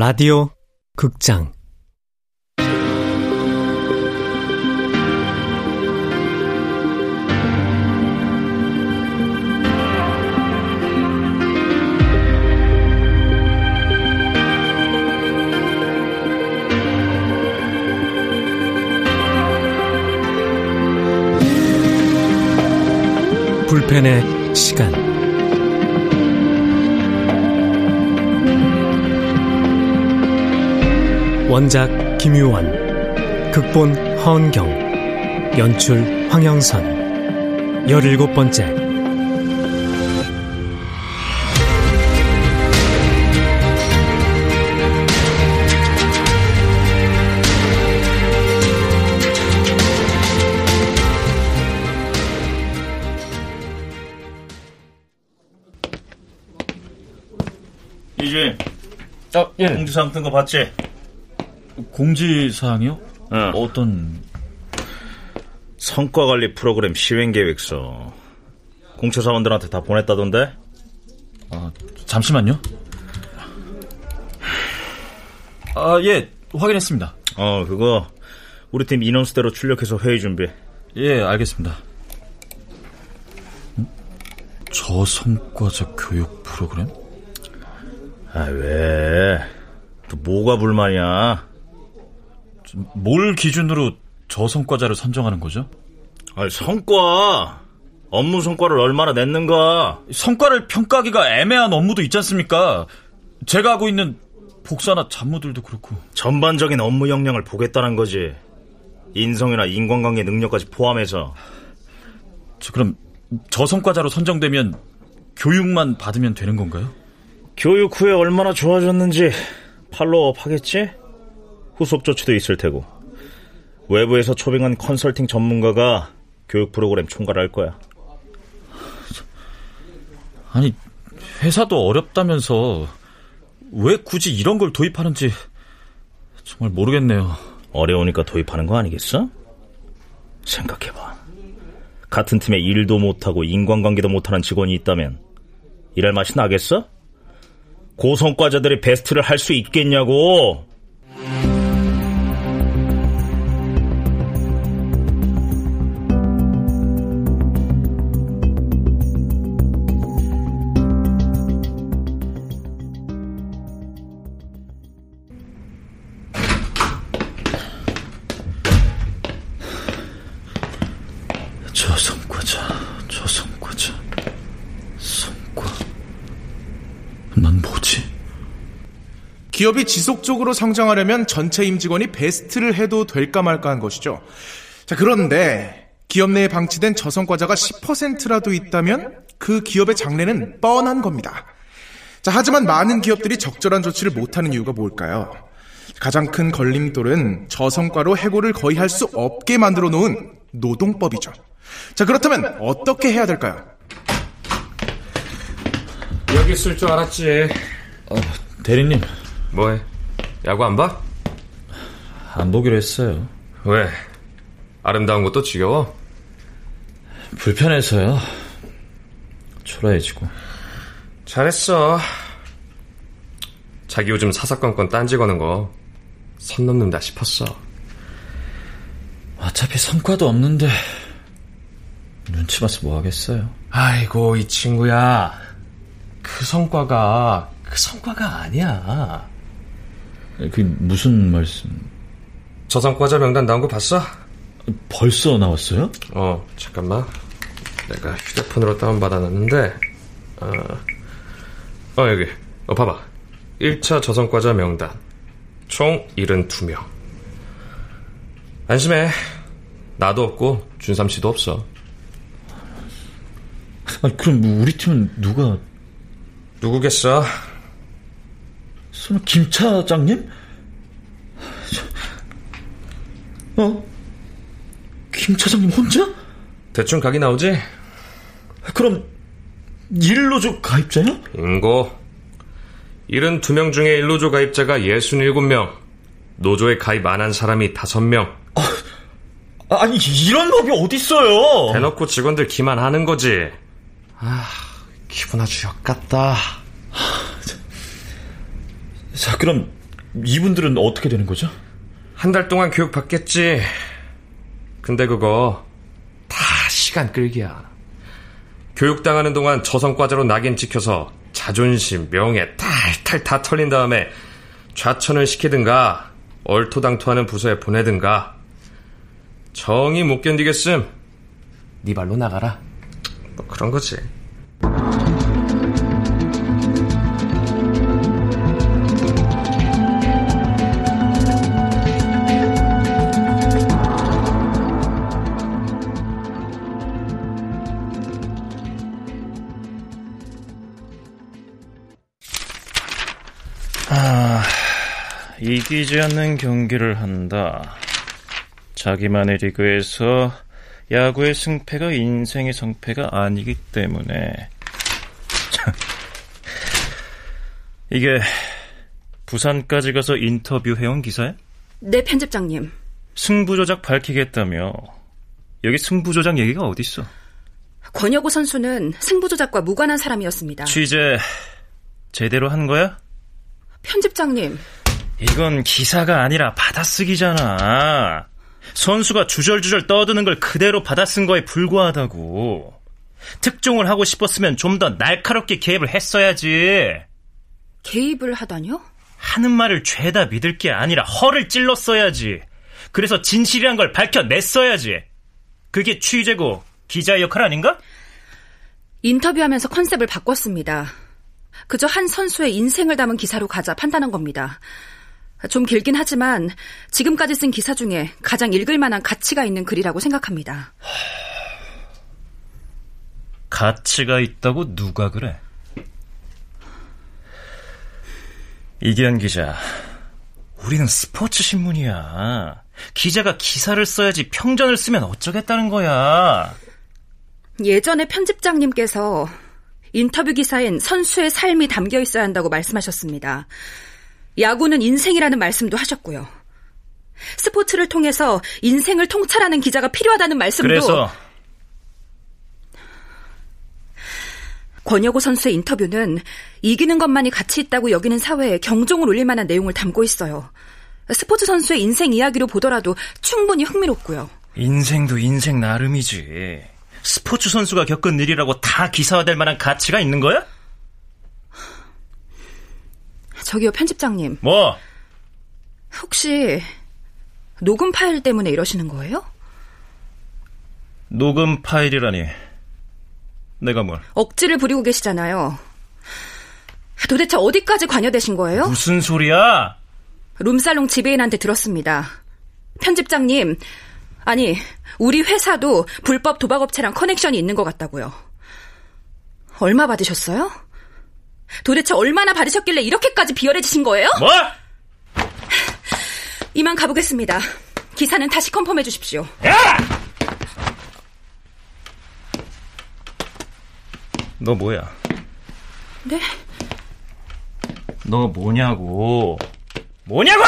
라디오 극장. 불펜의 시간 원작 김유원 극본 허은경 연출 황영선 열일곱 번째 이주인, 아, 예. 공지사항 뜬거 봤지? 공지사항이요? 응. 어떤, 성과관리 프로그램 시행계획서. 공채 사원들한테 다 보냈다던데? 아, 잠시만요. 아, 예, 확인했습니다. 어, 그거 우리 팀 인원수대로 출력해서 회의 준비. 예, 알겠습니다. 음? 저성과자 교육 프로그램? 아, 왜? 또 뭐가 불만이야? 뭘 기준으로 저 성과자를 선정하는 거죠? 아니, 성과. 업무 성과를 얼마나 냈는가? 성과를 평가하기가 애매한 업무도 있지 않습니까? 제가 하고 있는 복사나 잡무들도 그렇고. 전반적인 업무 역량을 보겠다는 거지. 인성이나 인간관계 능력까지 포함해서. 저 그럼 저성과자로 선정되면 교육만 받으면 되는 건가요? 교육 후에 얼마나 좋아졌는지 팔로우업 하겠지? 후속 조치도 있을 테고. 외부에서 초빙한 컨설팅 전문가가 교육 프로그램 총괄할 거야. 아니, 회사도 어렵다면서 왜 굳이 이런 걸 도입하는지 정말 모르겠네요. 어려우니까 도입하는 거 아니겠어? 생각해봐. 같은 팀에 일도 못하고 인간관계도 못하는 직원이 있다면 일할 맛이 나겠어? 고성과자들이 베스트를 할 수 있겠냐고! 기업이 지속적으로 성장하려면 전체 임직원이 베스트를 해도 될까 말까 한 것이죠. 자, 그런데 기업 내에 방치된 저성과자가 10%라도 있다면 그 기업의 장래는 뻔한 겁니다. 자, 하지만 많은 기업들이 적절한 조치를 못하는 이유가 뭘까요? 가장 큰 걸림돌은 저성과로 해고를 거의 할 수 없게 만들어 놓은 노동법이죠. 자, 그렇다면 어떻게 해야 될까요? 여기 있을 줄 알았지. 어, 대리님, 뭐해? 야구 안 봐? 안 보기로 했어요. 왜? 아름다운 것도 지겨워? 불편해서요. 초라해지고. 잘했어. 자기 요즘 사사건건 딴지 거는 거 선 넘는다 싶었어. 어차피 성과도 없는데 눈치 봐서 뭐 하겠어요. 아이고 이 친구야. 그 성과가 그 성과가 아니야. 그게 무슨 말씀? 저성과자 명단 나온 거 봤어? 벌써 나왔어요? 어 잠깐만. 내가 휴대폰으로 다운받아놨는데 어, 어 여기 어 봐봐 1차 저성과자 명단 총 72명 안심해 나도 없고 준삼 씨도 없어 아니, 그럼 뭐 우리 팀은 누가? 누구겠어? 설마 김 차장님? 어? 김 차장님 혼자? 대충 각이 나오지? 그럼 일로조 가입자야? 인고 72명 중에 일노조 가입자가 67명 노조에 가입 안 한 사람이 5명 아니 이런 법이 어딨어요? 대놓고 직원들 기만하는 거지 아 기분 아주 역같다 자 그럼 이분들은 어떻게 되는 거죠? 한 달 동안 교육 받겠지. 근데 그거 다 시간 끌기야. 교육당하는 동안 저성과자로 낙인 찍혀서 자존심, 명예 탈탈 다 털린 다음에 좌천을 시키든가 얼토당토하는 부서에 보내든가 정이 못 견디겠음 네 발로 나가라 뭐 그런 거지 이기지 않는 경기를 한다. 자기만의 리그에서 야구의 승패가 인생의 성패가 아니기 때문에. 이게 부산까지 가서 인터뷰해온 기사야? 네, 편집장님. 승부조작 밝히겠다며. 여기 승부조작 얘기가 어딨어? 권혁우 선수는 승부조작과 무관한 사람이었습니다. 취재 제대로 한 거야? 편집장님. 이건 기사가 아니라 받아쓰기잖아. 선수가 주절주절 떠드는 걸 그대로 받아쓴 거에 불과하다고. 특종을 하고 싶었으면 좀 더 날카롭게 개입을 했어야지. 개입을 하다뇨? 하는 말을 죄다 믿을 게 아니라 허를 찔렀어야지. 그래서 진실이란 걸 밝혀냈어야지. 그게 취재고 기자의 역할 아닌가? 인터뷰하면서 컨셉을 바꿨습니다. 그저 한 선수의 인생을 담은 기사로 가자 판단한 겁니다. 좀 길긴 하지만 지금까지 쓴 기사 중에 가장 읽을 만한 가치가 있는 글이라고 생각합니다. 가치가 있다고 누가 그래? 이기현 기자, 우리는 스포츠 신문이야. 기자가 기사를 써야지 평전을 쓰면 어쩌겠다는 거야. 예전에 편집장님께서 인터뷰 기사엔 선수의 삶이 담겨 있어야 한다고 말씀하셨습니다. 야구는 인생이라는 말씀도 하셨고요. 스포츠를 통해서 인생을 통찰하는 기자가 필요하다는 말씀도 그래서 권혁우 선수의 인터뷰는 이기는 것만이 가치 있다고 여기는 사회에 경종을 울릴 만한 내용을 담고 있어요. 스포츠 선수의 인생 이야기로 보더라도 충분히 흥미롭고요. 인생도 인생 나름이지. 스포츠 선수가 겪은 일이라고 다 기사화될 만한 가치가 있는 거야? 저기요, 편집장님. 뭐? 혹시 녹음 파일 때문에 이러시는 거예요? 녹음 파일이라니. 내가 뭘? 억지를 부리고 계시잖아요. 도대체 어디까지 관여되신 거예요? 무슨 소리야? 룸살롱 지배인한테 들었습니다. 편집장님, 아니, 우리 회사도 불법 도박업체랑 커넥션이 있는 것 같다고요. 얼마 받으셨어요? 도대체 얼마나 받으셨길래 이렇게까지 비열해지신 거예요? 뭐? 이만 가보겠습니다. 기사는 다시 컨펌해 주십시오. 야! 너 뭐야? 네? 너 뭐냐고? 뭐냐고!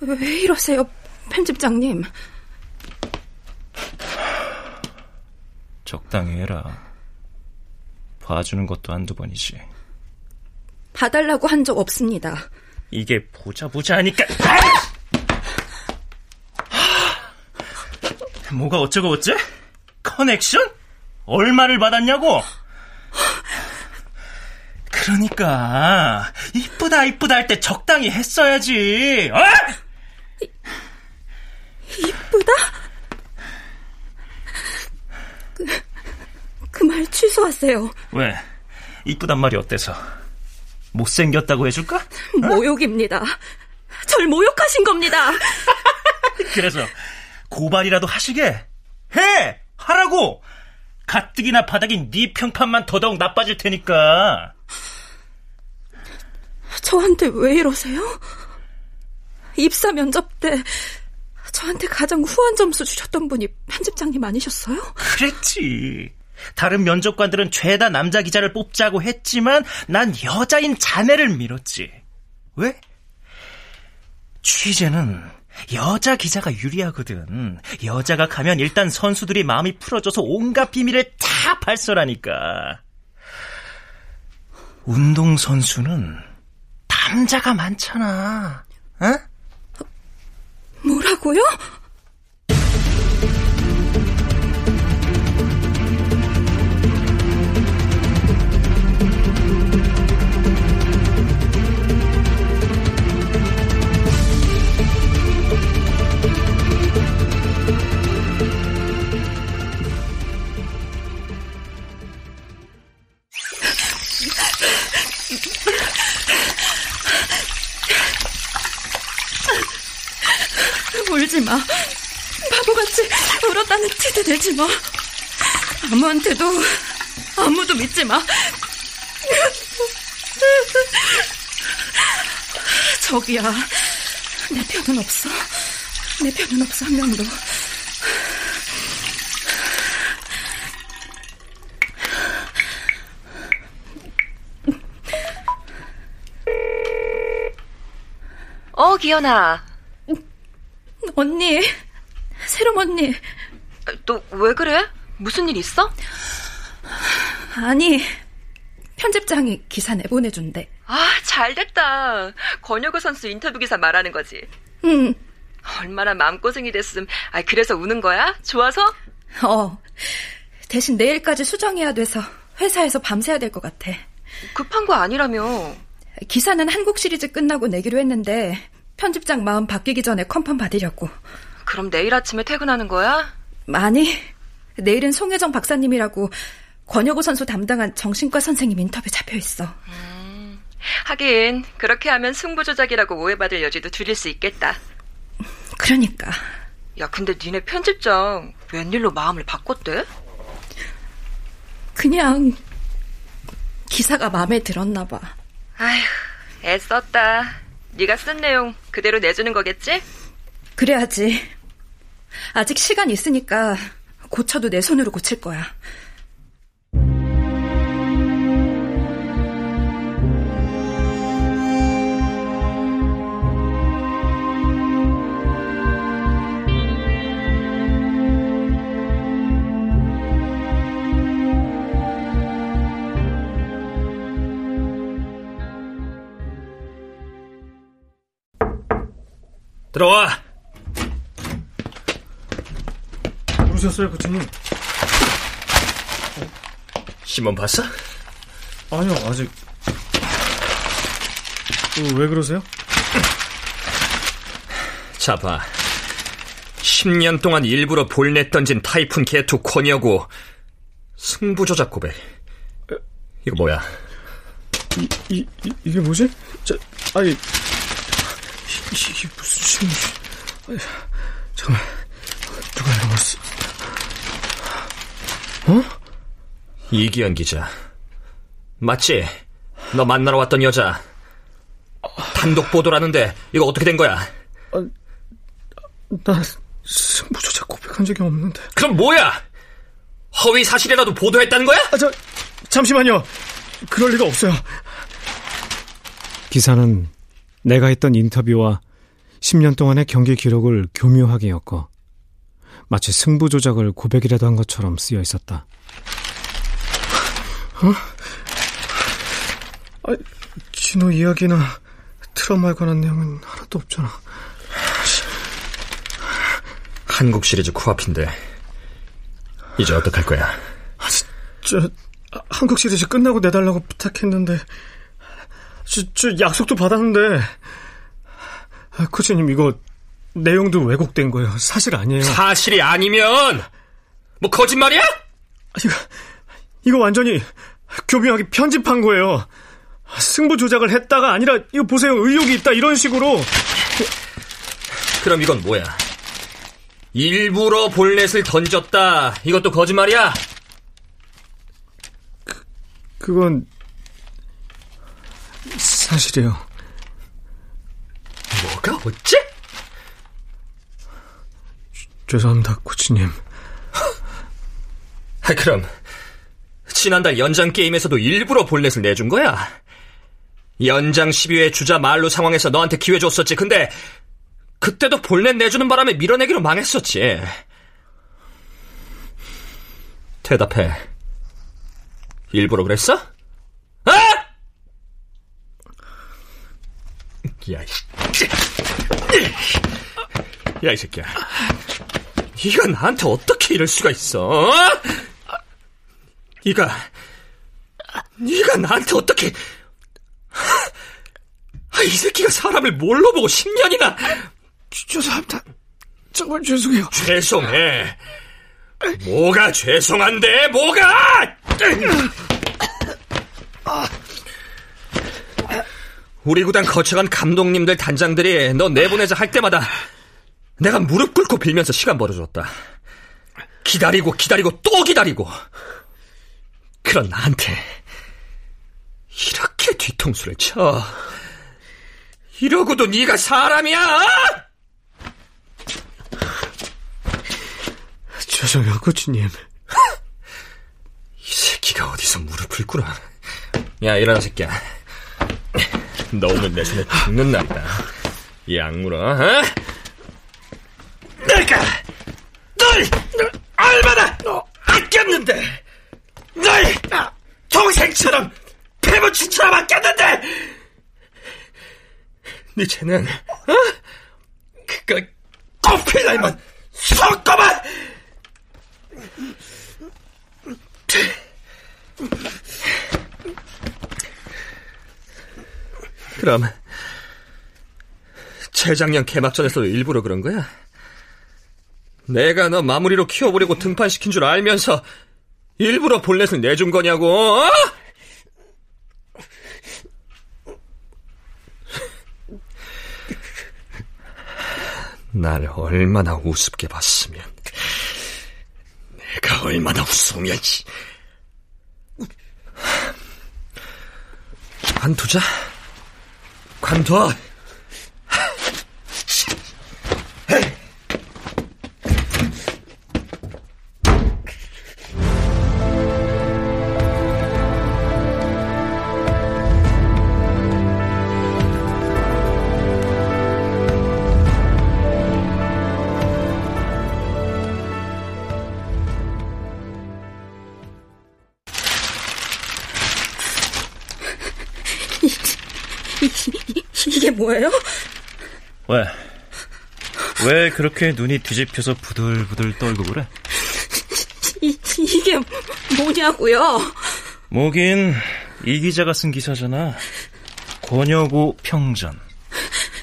왜 이러세요, 편집장님? 적당히 해라. 봐주는 것도 한두 번이지. 봐달라고 한 적 없습니다. 이게 보자 보자 하니까 뭐가 어쩌고 어째? 커넥션? 얼마를 받았냐고? 그러니까 이쁘다 이쁘다 할 때 적당히 했어야지. 어? 이쁘다? 그, 그 말 취소하세요. 왜? 이쁘단 말이 어때서? 못생겼다고 해줄까? 모욕입니다. 절 모욕하신 겁니다. 그래서 고발이라도 하시게 해 하라고 가뜩이나 바닥인 네 평판만 더더욱 나빠질 테니까 저한테 왜 이러세요? 입사 면접 때 저한테 가장 후한 점수 주셨던 분이 편집장님 아니셨어요? 그랬지 다른 면접관들은 죄다 남자 기자를 뽑자고 했지만 난 여자인 자네를 밀었지 왜? 취재는 여자 기자가 유리하거든. 여자가 가면 일단 선수들이 마음이 풀어져서 온갖 비밀을 다 발설하니까. 운동선수는 다 남자가 많잖아. 어? 뭐라고요? 울지 마. 바보같이 울었다는 티도 내지 마. 아무한테도 아무도 믿지 마. 저기야. 내 편은 없어. 내 편은 없어, 한 명도. 어, 기현아. 언니, 새롬 언니. 너 왜 그래? 무슨 일 있어? 아니, 편집장이 기사 내보내준대. 아, 잘 됐다. 권혁우 선수 인터뷰 기사 말하는 거지. 응, 얼마나 마음고생이 됐음. 아, 그래서 우는 거야? 좋아서? 어. 대신 내일까지 수정해야 돼서 회사에서 밤새야 될 것 같아. 급한 거 아니라며. 기사는 한국 시리즈 끝나고 내기로 했는데 편집장 마음 바뀌기 전에 컨펌 받으려고. 그럼 내일 아침에 퇴근하는 거야? 아니, 내일은 송혜정 박사님이라고 권혁우 선수 담당한 정신과 선생님 인터뷰 잡혀 있어. 하긴 그렇게 하면 승부 조작이라고 오해받을 여지도 줄일 수 있겠다. 그러니까 야, 근데 니네 편집장 웬일로 마음을 바꿨대? 그냥 기사가 마음에 들었나 봐. 아휴, 애썼다. 네가 쓴 내용 그대로 내주는 거겠지? 그래야지. 아직 시간 있으니까 고쳐도 내 손으로 고칠 거야. 들어와. 부르셨어요, 부처님? 신문 봤어? 아니요, 아직. 어, 왜 그러세요? 자, 봐. 10년 동안 일부러 볼넷 던진 타이푼 개투 권이하고 승부조작 고백. 이거 뭐야? 이, 이, 이 이게 뭐지? 저, 아니. 이, 이게 무슨. 아니, 잠깐만. 누가 걸 쓰... 이기현 기자. 맞지? 너 만나러 왔던 여자. 단독 보도라는데 이거 어떻게 된 거야? 나 승부조작 고백한 적이 없는데. 그럼 뭐야? 허위 사실이라도 보도했다는 거야? 아, 저, 잠시만요. 그럴 리가 없어요. 기사는 내가 했던 인터뷰와 10년 동안의 경기 기록을 교묘하게 엮어 마치 승부 조작을 고백이라도 한 것처럼 쓰여 있었다. 어? 아, 진호 이야기나 트라우마에 관한 내용은 하나도 없잖아. 한국 시리즈 코앞인데 이제 어떡할 거야? 아, 저, 아, 한국 시리즈 끝나고 내달라고 부탁했는데, 저, 저 약속도 받았는데, 아, 코치님 이거 내용도 왜곡된 거예요. 사실 아니에요. 사실이 아니면 뭐 거짓말이야? 이거, 이거 완전히 교묘하게 편집한 거예요. 승부 조작을 했다가 아니라 이거 보세요 의혹이 있다 이런 식으로 그럼 이건 뭐야? 일부러 볼넷을 던졌다. 이것도 거짓말이야? 그건 사실이에요. 뭐가 어째? 죄송합니다 코치님. 아, 그럼 지난달 연장 게임에서도 일부러 볼넷을 내준 거야? 연장 12회 주자 말로 상황에서 너한테 기회 줬었지. 근데 그때도 볼넷 내주는 바람에 밀어내기로 망했었지. 대답해. 일부러 그랬어? 아! 야, 야, 이 새끼야. 네가 나한테 어떻게 이럴 수가 있어? 어? 네가 네가 나한테 어떻게 아, 이 새끼가 사람을 뭘로 보고 10년이나 죄송합니다. 정말 죄송해요. 죄송해. 뭐가 죄송한데? 뭐가? 우리 구단 거쳐간 감독님들 단장들이 너 내보내자 할 때마다 내가 무릎 꿇고 빌면서 시간 벌어줬다. 기다리고 기다리고 또 기다리고. 그런 나한테 이렇게 뒤통수를 쳐. 이러고도 네가 사람이야? 죄송해요, 코치님. 이 새끼가 어디서 무릎을 꿇어. 야, 일어나, 새끼야. 너 오늘 내 손에 죽는 날이다. 이 악물어, 어? 내가 널, 널 얼마나 아꼈는데 널 동생처럼 패묻힌처럼 아꼈는데 이제는 어? 그까 꽃필 날만 그럼 재작년 개막전에서 일부러 그런 거야? 내가 너 마무리로 키워보려고 등판시킨 줄 알면서 일부러 볼넷을 내준 거냐고, 어? 날 얼마나 우습게 봤으면 내가 얼마나 웃으면 관두자 관둬 이게 뭐예요? 왜? 왜 그렇게 눈이 뒤집혀서 부들부들 떨고 그래? 이, 이게 뭐냐고요? 뭐긴 이 기자가 쓴 기사잖아. 권여고 평전.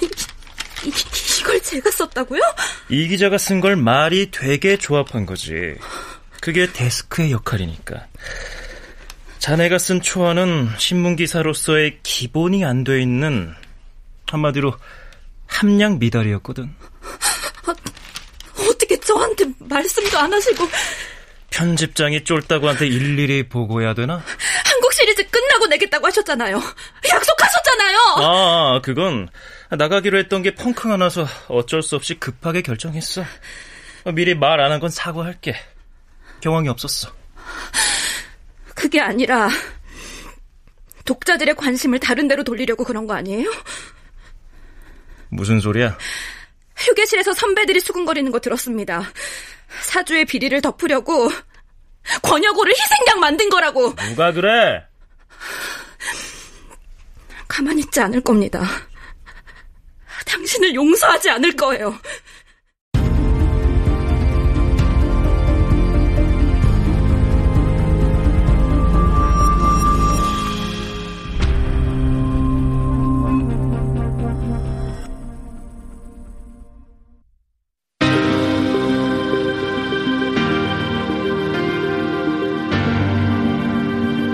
이, 이걸 제가 썼다고요? 이 기자가 쓴 걸 말이 되게 조합한 거지. 그게 데스크의 역할이니까. 자네가 쓴 초안은 신문 기사로서의 기본이 안 돼 있는 한마디로 함량 미달이었거든. 아, 어떻게 저한테 말씀도 안 하시고 편집장이 쫄다고한테 일일이 보고해야 되나? 한국 시리즈 끝나고 내겠다고 하셨잖아요. 약속하셨잖아요. 아, 그건 나가기로 했던 게 펑크가 나서 어쩔 수 없이 급하게 결정했어. 미리 말 안 한 건 사과할게. 경황이 없었어. 그게 아니라 독자들의 관심을 다른 데로 돌리려고 그런 거 아니에요? 무슨 소리야? 휴게실에서 선배들이 수근거리는 거 들었습니다. 사주의 비리를 덮으려고 권여고를 희생양 만든 거라고. 누가 그래? 가만히 있지 않을 겁니다. 당신을 용서하지 않을 거예요.